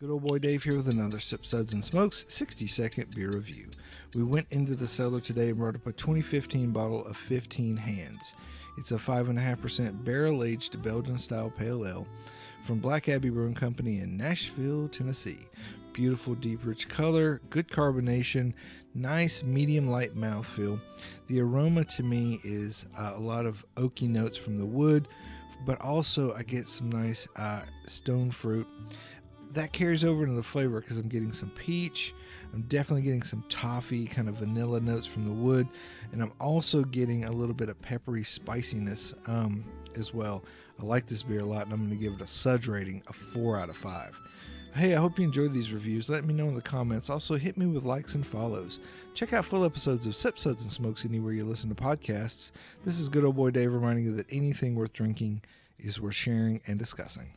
Good old boy Dave here with another Sips Suds and Smokes 60 second beer review. We went into the cellar today and brought up a 2015 bottle of 15 Hands. It's a 5.5% barrel aged Belgian style pale ale from Black Abbey Brewing Company in Nashville, Tennessee. Beautiful, deep, rich color, good carbonation, nice medium light mouthfeel. The aroma to me is uh, a lot of oaky notes from the wood, but also I get some nice uh, stone fruit that carries over into the flavor because I'm getting some peach. I'm definitely getting some toffee, kind of vanilla notes from the wood, and I'm also getting a little bit of peppery spiciness um, as well. I like this beer a lot, and I'm going to give it a Suds rating of four out of five. Hey, I hope you enjoyed these reviews. Let me know in the comments. Also, hit me with likes and follows. Check out full episodes of Sips Suds and Smokes anywhere you listen to podcasts. This is good old boy Dave reminding you that anything worth drinking is worth sharing and discussing.